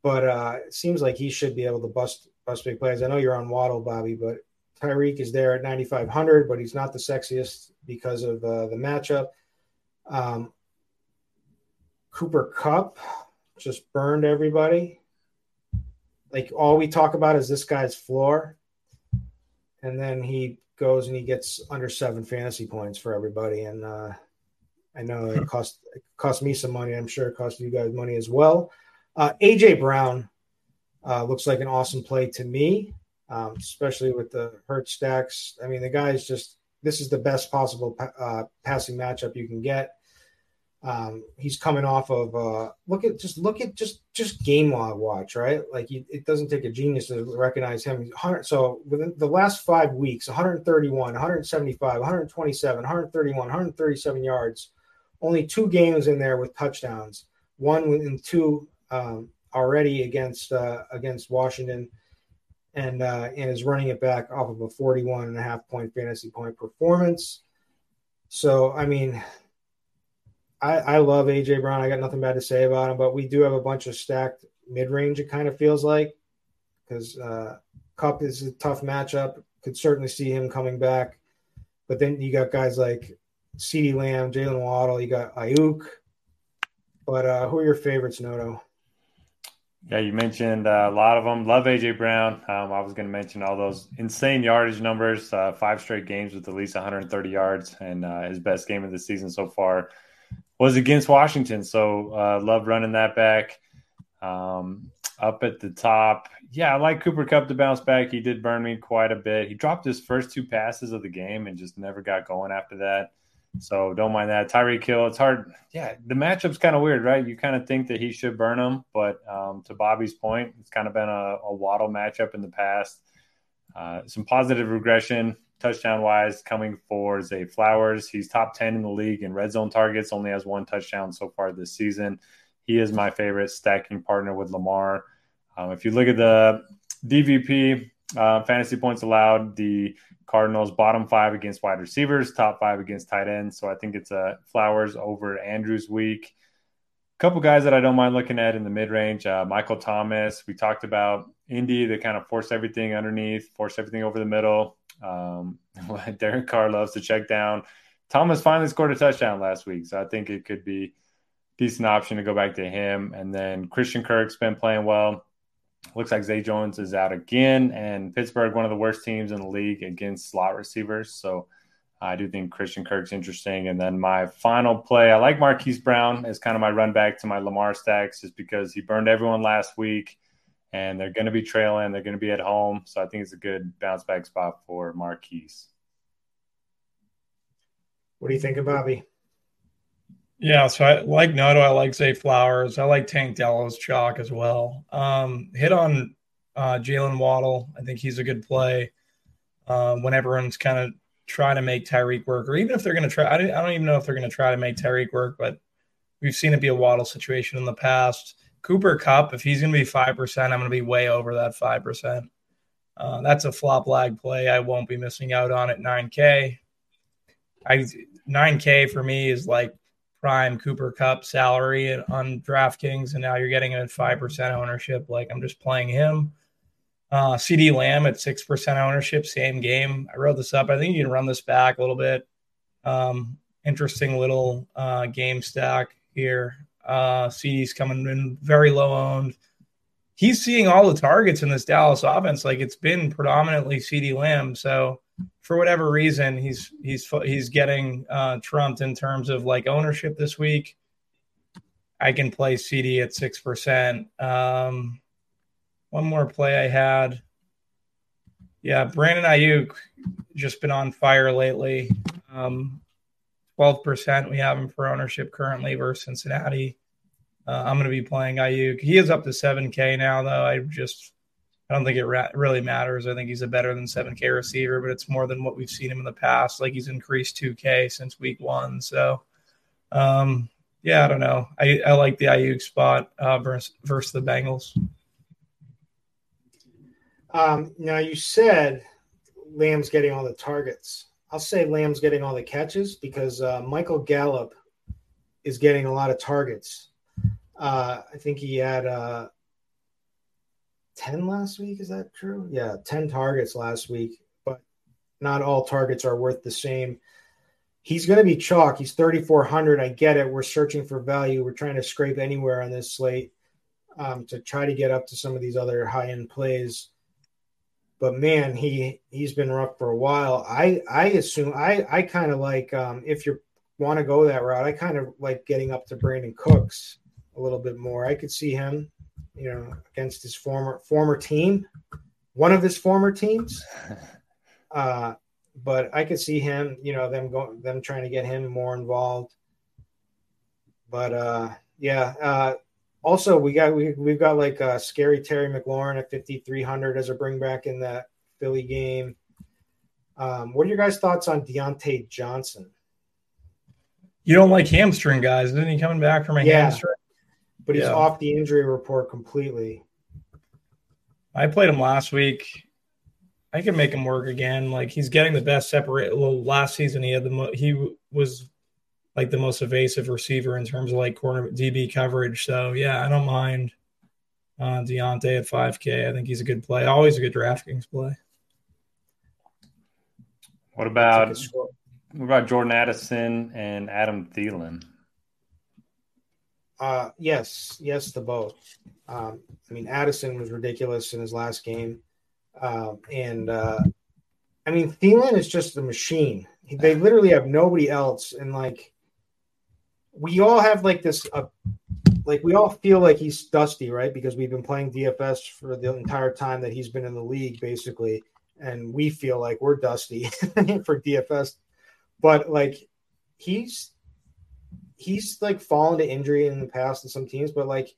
but uh, it seems like he should be able to bust bust big plays. I know you're on Waddle, Bobby, but Tyreek is there at 9500, but he's not the sexiest because of uh, the matchup. Um, Cooper Kupp just burned everybody like all we talk about is this guy's floor, and then he goes and he gets under seven fantasy points for everybody. And uh, I know it cost it cost me some money. I'm sure it cost you guys money as well. Uh, AJ Brown uh, looks like an awesome play to me, um, especially with the Hurts stacks. I mean, the guy's just this is the best possible uh, passing matchup you can get. Um, he's coming off of uh, look at just look at just just game log watch right? Like you, it doesn't take a genius to recognize him. So within the last five weeks 131 175 127 131 137 yards. Only two games in there with touchdowns. One in two um, already against uh, against Washington and uh, and is running it back off of a 41 and a half point fantasy point performance so I mean I, I love AJ Brown. I got nothing bad to say about him, but we do have a bunch of stacked mid range. It kind of feels like because uh, Kupp is a tough matchup. Could certainly see him coming back, but then you got guys like CeeDee Lamb, Jalen Waddle. You got Aiyuk. But uh, who are your favorites, Noto? Yeah, you mentioned uh, a lot of them. Love AJ Brown. Um, I was going to mention all those insane yardage numbers. Uh, five straight games with at least 130 yards, and uh, his best game of the season so far was against Washington. So uh, love running that back. Um, up at the top, yeah, I like Cooper Kupp to bounce back. He did burn me quite a bit. He dropped his first two passes of the game and just never got going after that. So don't mind that. Tyreek Hill, it's hard. Yeah, the matchup's kind of weird, right? You kind of think that he should burn him, but um, to Bobby's point, it's kind of been a, a Waddle matchup in the past. Uh, some positive regression touchdown wise coming for Zay Flowers. He's top 10 in the league in red zone targets, only has one touchdown so far this season. He is my favorite stacking partner with Lamar. Um, if you look at the DVP uh, fantasy points allowed, the Cardinals bottom five against wide receivers, top five against tight ends. So I think it's a Flowers over Andrews week. A couple guys that I don't mind looking at in the mid range. Uh, Michael Thomas. We talked about Indy They kind of force everything underneath, force everything over the middle. Um, Derek Carr loves to check down. Thomas finally scored a touchdown last week, so I think it could be decent option to go back to him. And then Christian Kirk's been playing well. Looks like Zay Jones is out again, and Pittsburgh, one of the worst teams in the league against slot receivers. So I do think Christian Kirk's interesting. And then my final play, I like Marquise Brown as kind of my run back to my Lamar stacks, just because he burned everyone last week and they're going to be trailing. They're going to be at home. So I think it's a good bounce back spot for Marquise. What do you think, of Bobby? Yeah, so I like Noto. I like Zay Flowers. I like Tank Della's chalk as well. Um, hit on uh, Jalen Waddle. I think he's a good play uh, when everyone's kind of trying to make Tyreek work, or even if they're going to try. I don't, I don't even know if they're going to try to make Tyreek work, but we've seen it be a Waddle situation in the past. Cooper Kupp, if he's going to be 5%, I'm going to be way over that 5%. Uh, that's a flop lag play. I won't be missing out on it. 9K. I 9K for me is like prime Cooper Kupp salary on DraftKings, and now you're getting it at 5% ownership. Like I'm just playing him. Uh, CeeDee Lamb at 6% ownership, same game. I wrote this up. I think you can run this back a little bit. Um, interesting little uh, game stack here. Uh, CeeDee's coming in very low owned. He's seeing all the targets in this Dallas offense. Like it's been predominantly CeeDee Lamb. So for whatever reason, he's he's he's getting uh, trumped in terms of like ownership this week. I can play CeeDee at six percent. Um, one more play I had. Yeah, Brandon Aiyuk just been on fire lately. Um, 12% we have him for ownership currently versus Cincinnati. Uh, I'm going to be playing Aiyuk. He is up to 7K now, though. I just I don't think it ra- really matters. I think he's a better than 7K receiver, but it's more than what we've seen him in the past. Like he's increased 2K since week one. So, um, yeah, I don't know. I, I like the Aiyuk spot uh, versus, versus the Bengals. Um, now you said Lamb's getting all the targets. I'll say Lamb's getting all the catches because uh, Michael Gallup is getting a lot of targets. Uh, I think he had uh, 10 last week. Is that true? Yeah, 10 targets last week, but not all targets are worth the same. He's going to be chalk. He's 3,400. I get it. We're searching for value. We're trying to scrape anywhere on this slate um, to try to get up to some of these other high end plays but man, he he's been rough for a while. I I assume I I kind of like um, if you want to go that route, I kind of like getting up to Brandin Cooks a little bit more. I could see him, you know, against his former former team, one of his former teams. Uh, but I could see him, you know, them going them trying to get him more involved. But uh, yeah, uh, also, we got we we've got like a scary Terry McLaurin at 5300 as a bring back in that Philly game. Um, what are your guys' thoughts on Diontae Johnson? You don't like hamstring guys, isn't he coming back from a yeah, hamstring? But he's yeah. off the injury report completely. I played him last week. I can make him work again. Like he's getting the best separate. Well, last season he had the mo- he was like the most evasive receiver in terms of like corner DB coverage. So yeah, I don't mind uh, Diontae at 5K. I think he's a good play. Always a good DraftKings play. What about what about Jordan Addison and Adam Thielen? Uh, yes, yes to both. Um, I mean, Addison was ridiculous in his last game, um, and uh, I mean, Thielen is just a machine. They literally have nobody else, and like we all have like this uh, like we all feel like he's dusty right? Because we've been playing dfs for the entire time that he's been in the league basically. And we feel like we're dusty for dfs but like he's he's like fallen to injury in the past in some teams but like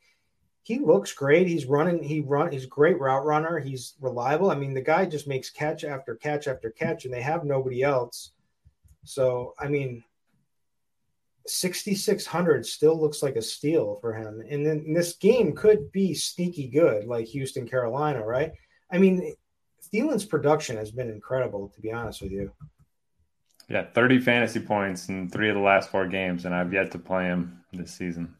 he looks great he's running he run he's great route runner he's reliable i mean the guy just makes catch after catch after catch and they have nobody else so i mean 6600 still looks like a steal for him. And then this game could be sneaky good, like Houston, Carolina, right? I mean, Thielen's production has been incredible, to be honest with you. Yeah, 30 fantasy points in three of the last four games, and I've yet to play him this season.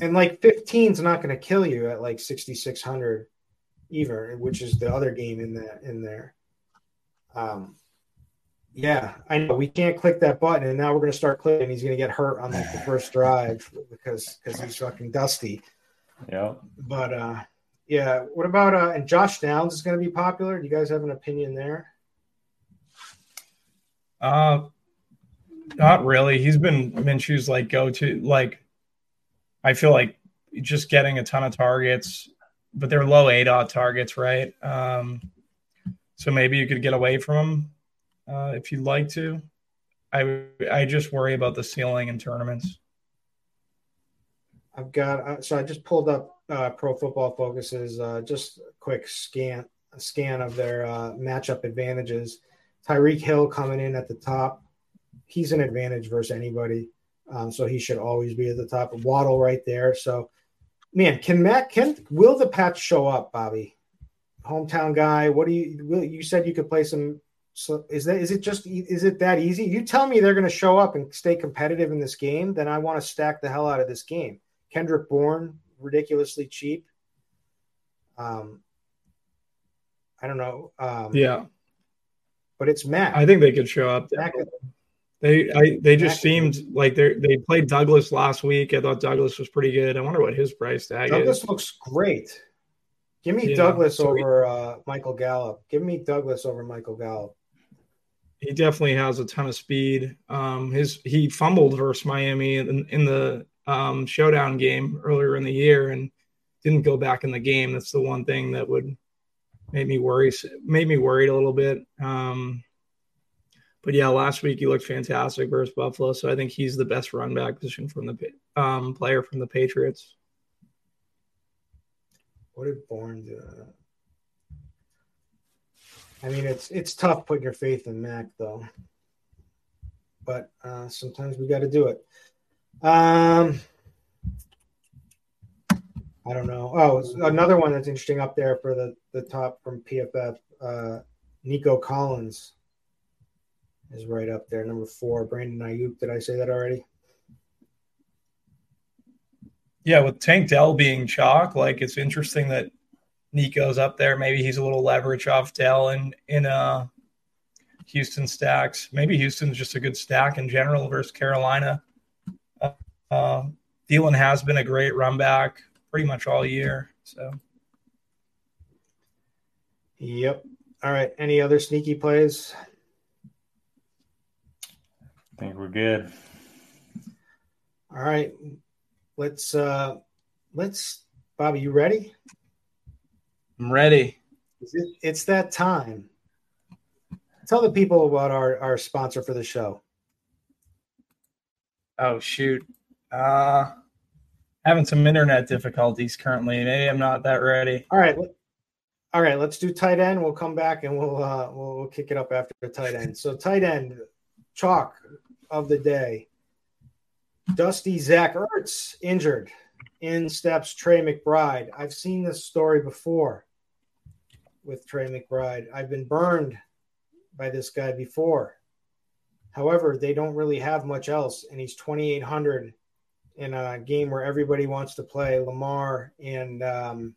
And like 15 is not going to kill you at like 6600 either, which is the other game in that in there. Um, Yeah, I know. We can't click that button, and now we're going to start clicking. He's going to get hurt on like the first drive because because he's fucking dusty. Yeah. But uh, yeah. What about uh? And Josh Downs is going to be popular. Do you guys have an opinion there? Uh, not really. He's been Minshew's like go to like. I feel like just getting a ton of targets, but they're low aDOT targets, right? Um, so maybe you could get away from him uh, if you'd like to. I I just worry about the ceiling in tournaments. I've got uh, so I just pulled up uh, Pro Football Focus's uh, just a quick scan a scan of their uh, matchup advantages. Tyreek Hill coming in at the top. He's an advantage versus anybody, um, so he should always be at the top. Waddle right there. So, man, can Matt can will the Pats show up, Bobby? Hometown guy. What do you? Will, you said you could play some so is that is it just is it that easy? You tell me they're going to show up and stay competitive in this game, then I want to stack the hell out of this game. Kendrick Bourne, ridiculously cheap. Um, I don't know. Um, yeah, but it's Matt. I think they could show up. Matt, they I, they just Matt, seemed like they they played Douglas last week. I thought Douglas was pretty good. I wonder what his price tag Douglas is. Douglas looks great. Give me yeah, Douglas so over he, uh, Michael Gallup. Give me Douglas over Michael Gallup he definitely has a ton of speed. Um, his he fumbled versus Miami in, in the um, showdown game earlier in the year and didn't go back in the game. That's the one thing that would make me worry. Made me worried a little bit. Um, but yeah, last week he looked fantastic versus Buffalo. So I think he's the best run back position from the um, player from the Patriots. What did Bourne do? I mean, it's it's tough putting your faith in Mac though, but uh, sometimes we got to do it. Um, I don't know. Oh, another one that's interesting up there for the the top from PFF. Uh, Nico Collins is right up there, number four. Brandon Aiyuk. Did I say that already? Yeah, with Tank Dell being chalk, like it's interesting that Nico's up there. Maybe he's a little leverage off Dell in in uh, Houston stacks. Maybe Houston's just a good stack in general versus Carolina. Uh, uh, Thielen has been a great run back pretty much all year. So, yep. All right. Any other sneaky plays? I think we're good. All right. Let's uh let's Bobby, you ready? I'm ready. It's that time. Tell the people about our, our sponsor for the show. Oh shoot. Uh having some internet difficulties currently. Maybe I'm not that ready. All right. All right, let's do tight end. We'll come back and we'll uh we'll, we'll kick it up after the tight end. So tight end chalk of the day. Dusty Zach Ertz injured. In steps Trey McBride. I've seen this story before with Trey McBride. I've been burned by this guy before. However, they don't really have much else, and he's 2,800 in a game where everybody wants to play Lamar and um,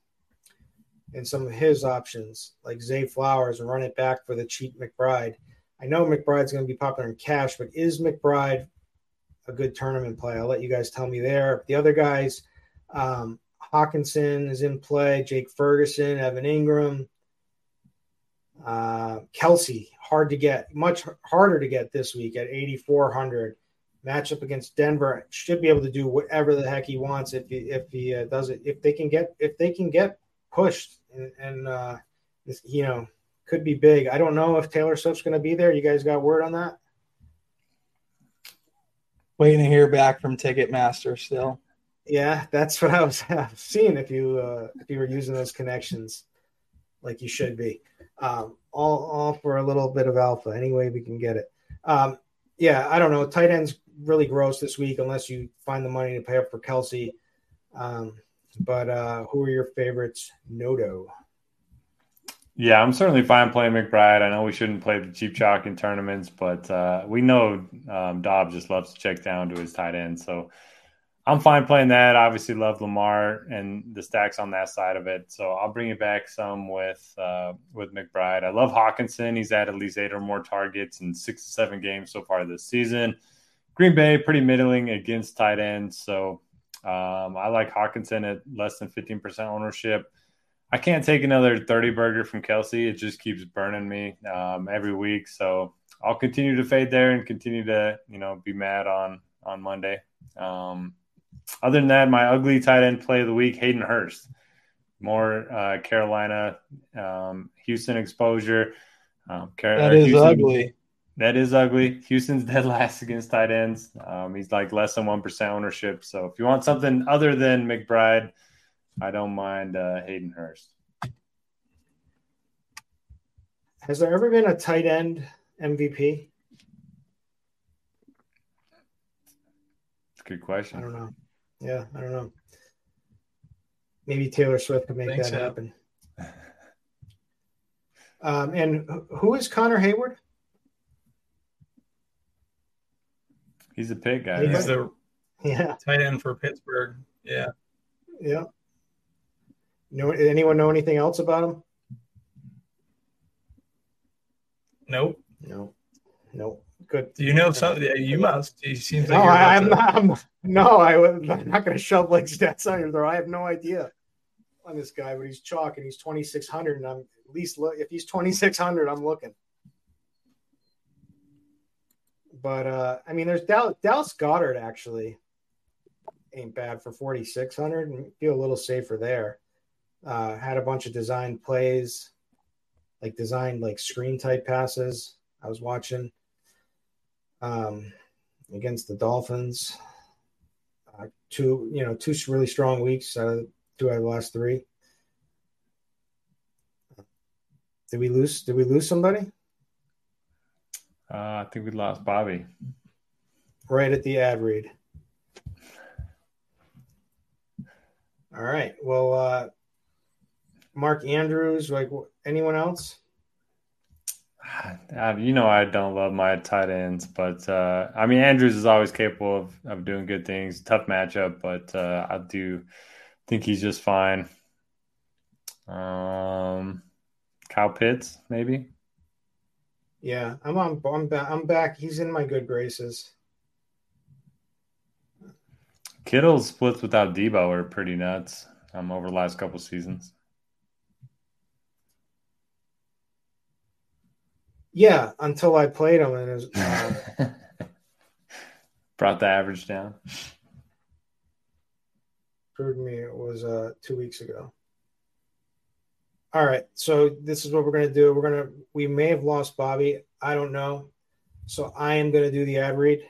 and some of his options like Zay Flowers and run it back for the cheap McBride. I know McBride's going to be popular in cash, but is McBride a good tournament play? I'll let you guys tell me there. The other guys, um, Hockenson is in play, Jake Ferguson, Evan Engram, uh, Kelce, hard to get, much harder to get this week at 8,400. Matchup against Denver should be able to do whatever the heck he wants if he if he uh, does it. If they can get if they can get pushed and, and uh, this, you know could be big. I don't know if Taylor Swift's going to be there. You guys got word on that? Waiting to hear back from Ticketmaster still. Yeah, that's what I was seeing. If you uh, if you were using those connections, like you should be um, all, all for a little bit of alpha, any way we can get it. Um, yeah, I don't know. Tight ends really gross this week unless you find the money to pay up for Kelce. Um, but uh, who are your favorites? Noto. Yeah, I'm certainly fine playing McBride. I know we shouldn't play the cheap chalk in tournaments, but uh, we know um, Dobb just loves to check down to his tight end. So I'm fine playing that. Obviously, love Lamar and the stacks on that side of it. So I'll bring it back some with uh, with McBride. I love Hockenson. He's had at least eight or more targets in six to seven games so far this season. Green Bay pretty middling against tight ends, so um, I like Hockenson at less than 15% ownership. I can't take another 30 burger from Kelce; It just keeps burning me um, every week. So I'll continue to fade there and continue to, you know, be mad on on Monday. Um, other than that, my ugly tight end play of the week, Hayden Hurst. More uh, Carolina, um, Houston exposure. Um, Car- that is Houston, ugly. That is ugly. Houston's dead last against tight ends. Um, he's like less than 1% ownership. So if you want something other than McBride, I don't mind uh, Hayden Hurst. Has there ever been a tight end MVP? Good question. I don't know. Yeah, I don't know. Maybe Taylor Swift could make that so. happen. Um, and who is Connor Heyward? He's a pig guy. He's the yeah tight end for Pittsburgh. Yeah. Yeah. know anyone know anything else about him? Nope. No. Nope. Good. Do you know something? You must. He seems like no. I, am not. I'm, no, I, am not going to shove like stats on your throw. I have no idea on this guy, but he's chalk and he's 2600, and I'm at least look. If he's 2600, I'm looking. But uh, I mean, there's Dallas, Dallas Goedert actually ain't bad for 4600 and feel a little safer there. Uh, had a bunch of design plays, like designed like screen type passes. I was watching um, against the Dolphins. Uh, two, you know, two really strong weeks. Uh, two out of the last three. Did we lose? Did we lose somebody? Uh, I think we lost Bobby. Right at the ad read. All right. Well, uh, Mark Andrews, like anyone else? Uh, you know, I don't love my tight ends, but uh, I mean, Andrews is always capable of, of doing good things. Tough matchup, but uh, I do think he's just fine. Um, Kyle Pitts, maybe. Yeah, I'm on. I'm back. I'm back. He's in my good graces. Kittle's splits without Deebo are pretty nuts. Um, over the last couple seasons. Yeah, until I played him and it was, uh, brought the average down. Proved me it was uh, two weeks ago. All right, so this is what we're gonna do. We're gonna we may have lost Bobby. I don't know. So I am gonna do the ad read,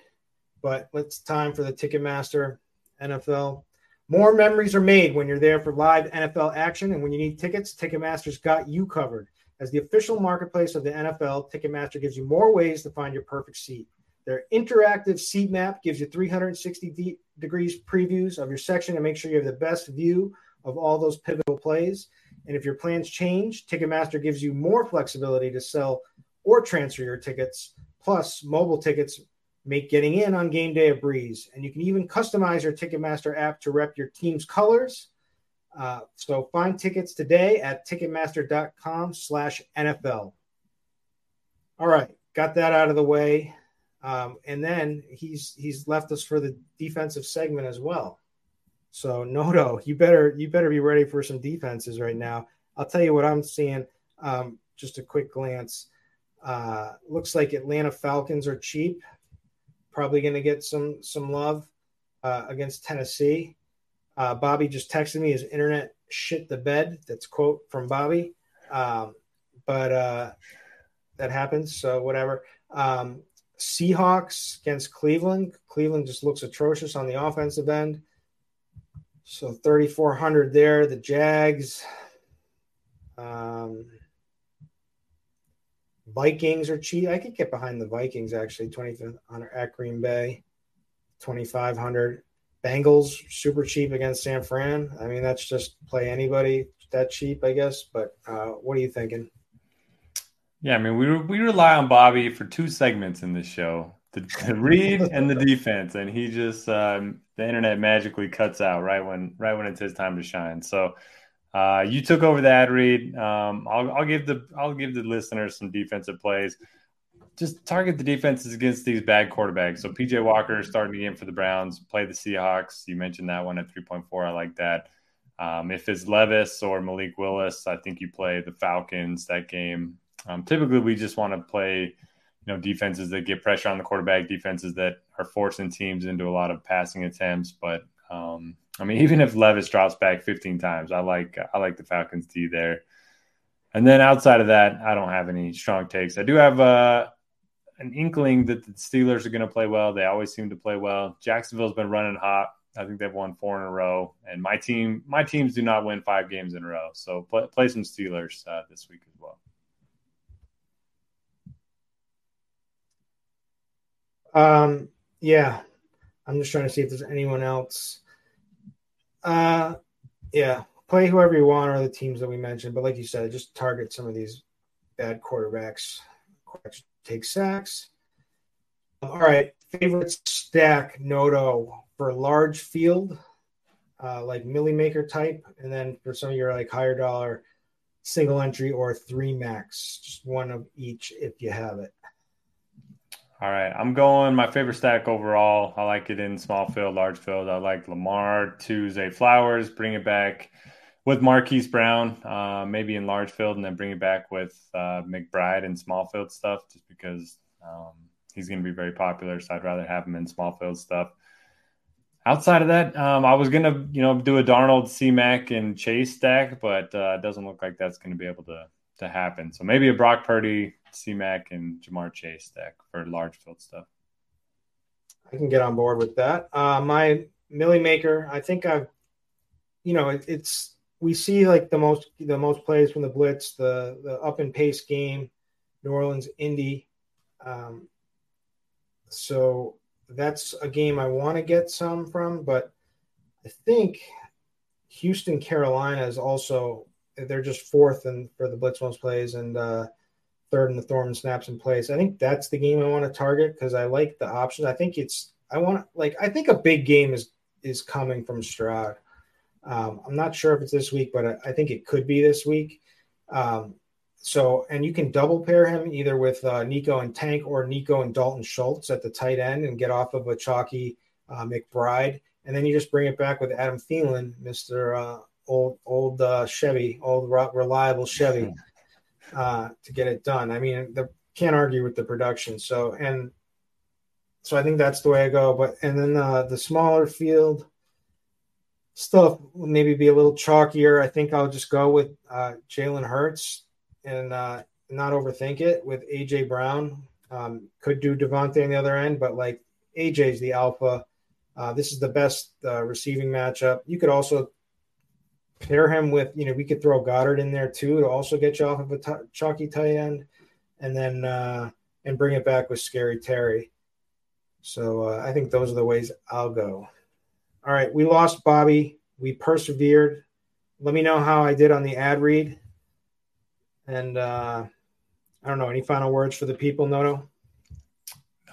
but it's time for the Ticketmaster NFL. More memories are made when you're there for live NFL action, and when you need tickets, Ticketmaster's got you covered. As the official marketplace of the NFL, Ticketmaster gives you more ways to find your perfect seat. Their interactive seat map gives you 360 de- degrees previews of your section to make sure you have the best view of all those pivotal plays. And if your plans change, Ticketmaster gives you more flexibility to sell or transfer your tickets. Plus, mobile tickets make getting in on game day a breeze. And you can even customize your Ticketmaster app to rep your team's colors uh, so find tickets today at ticketmaster.com slash NFL. All right, got that out of the way. Um, and then he's he's left us for the defensive segment as well. So Noto, you better you better be ready for some defenses right now. I'll tell you what I'm seeing. Um, just a quick glance. Uh, looks like Atlanta Falcons are cheap. Probably going to get some some love uh, against Tennessee. Uh, Bobby just texted me his internet shit the bed. That's quote from Bobby. Um, but uh, that happens. So whatever. Um, Seahawks against Cleveland. Cleveland just looks atrocious on the offensive end. So 3,400 there. The Jags. Um, Vikings are cheap. I could get behind the Vikings actually. 2,500 at Green Bay. 2,500. Bengals super cheap against San Fran. I mean, that's just play anybody that cheap, I guess. But uh, what are you thinking? Yeah, I mean, we we rely on Bobby for two segments in this show. The, the read and the defense, and he just um, the internet magically cuts out right when right when it's his time to shine. So uh, you took over the ad read. Um, I'll, I'll give the I'll give the listeners some defensive plays. Just target the defenses against these bad quarterbacks. So PJ Walker starting the game for the Browns. Play the Seahawks. You mentioned that one at three point four. I like that. Um, if it's Levis or Malik Willis, I think you play the Falcons that game. Um, typically, we just want to play you know defenses that get pressure on the quarterback, defenses that are forcing teams into a lot of passing attempts. But um, I mean, even if Levis drops back 15 times, I like I like the Falcons D there. And then outside of that, I don't have any strong takes. I do have uh, an inkling that the Steelers are going to play well. They always seem to play well. Jacksonville's been running hot. I think they've won four in a row, and my team, my teams do not win five games in a row. So play, play some Steelers uh, this week as well. Um, yeah, I'm just trying to see if there's anyone else. Uh, yeah, play whoever you want or the teams that we mentioned, but like you said, just target some of these bad quarterbacks. Take sacks. All right, favorite stack Noto for large field, uh, like Milly Maker type, and then for some of your like higher dollar single entry or three max, just one of each if you have it. All right, I'm going my favorite stack overall. I like it in small field, large field. I like Lamar Zay Flowers, bring it back with Marquise Brown, uh, maybe in large field, and then bring it back with uh, McBride and small field stuff, just because um, he's going to be very popular. So I'd rather have him in small field stuff. Outside of that, um, I was going to you know do a Darnold, C Mac, and Chase stack, but uh, it doesn't look like that's going to be able to to happen. So maybe a Brock Purdy, C Mac, and Ja'Marr Chase deck for large field stuff. I can get on board with that. Uh, my Milly Maker, I think I've, you know, it, it's we see like the most the most plays from the blitz, the the up and pace game, New Orleans Indy. Um, so that's a game I want to get some from, but I think Houston Carolina is also they're just fourth and for the blitz most plays and uh, third in the Thorman snaps in place. I think that's the game I want to target because I like the options. I think it's I want like I think a big game is is coming from Stroud. Um, I'm not sure if it's this week, but I, I think it could be this week. Um, so and you can double pair him either with uh, Nico and Tank or Nico and Dalton Schultz at the tight end and get off of a chalky uh, McBride, and then you just bring it back with Adam Thielen, Mister uh, old old uh, Chevy, old reliable Chevy, uh, to get it done. I mean, the can't argue with the production. So and so I think that's the way I go. But and then uh, the smaller field stuff maybe be a little chalkier. I think I'll just go with uh, Jalen Hurts and uh, not overthink it with AJ Brown. Um, could do Davante on the other end, but like AJ's the alpha. Uh, this is the best uh, receiving matchup. You could also pair him with, you know, we could throw Goedert in there too to also get you off of a t- chalky tight end, and then uh, and bring it back with Scary Terry. So uh, I think those are the ways I'll go. All right, we lost Bobby. We persevered. Let me know how I did on the ad read. And uh, I don't know, any final words for the people, Noto?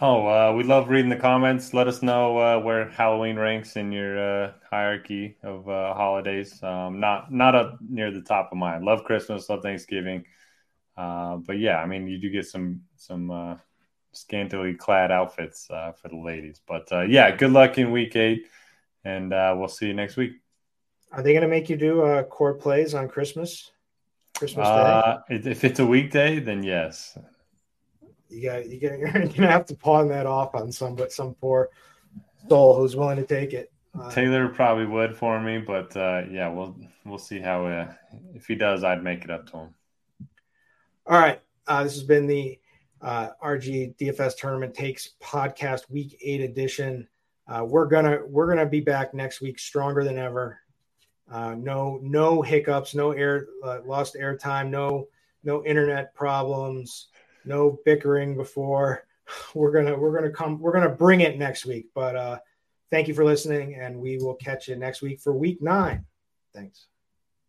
Oh, uh, we love reading the comments. Let us know uh, where Halloween ranks in your uh, hierarchy of uh, holidays. Um, not not up near the top of mine. Love Christmas, love Thanksgiving, uh, but yeah, I mean, you do get some some uh, scantily clad outfits for the ladies. But yeah, good luck in week eight, and we'll see you next week. Are they going to make you do court plays on Christmas? Christmas Day? If it's a weekday, then yes you got you you're gonna have to pawn that off on some but some poor soul who's willing to take it. Uh, Taylor probably would for me, but uh, yeah, we'll we'll see how uh, if he does, I'd make it up to him. All right, uh, this has been the uh, RG DFS Tournament Takes podcast Week Eight edition. Uh, we're gonna we're gonna be back next week stronger than ever. no no hiccups, no air lost air time, no no internet problems no bickering before. We're gonna we're gonna come we're gonna bring it next week. But uh, thank you for listening, and we will catch you next week for week nine. Thanks.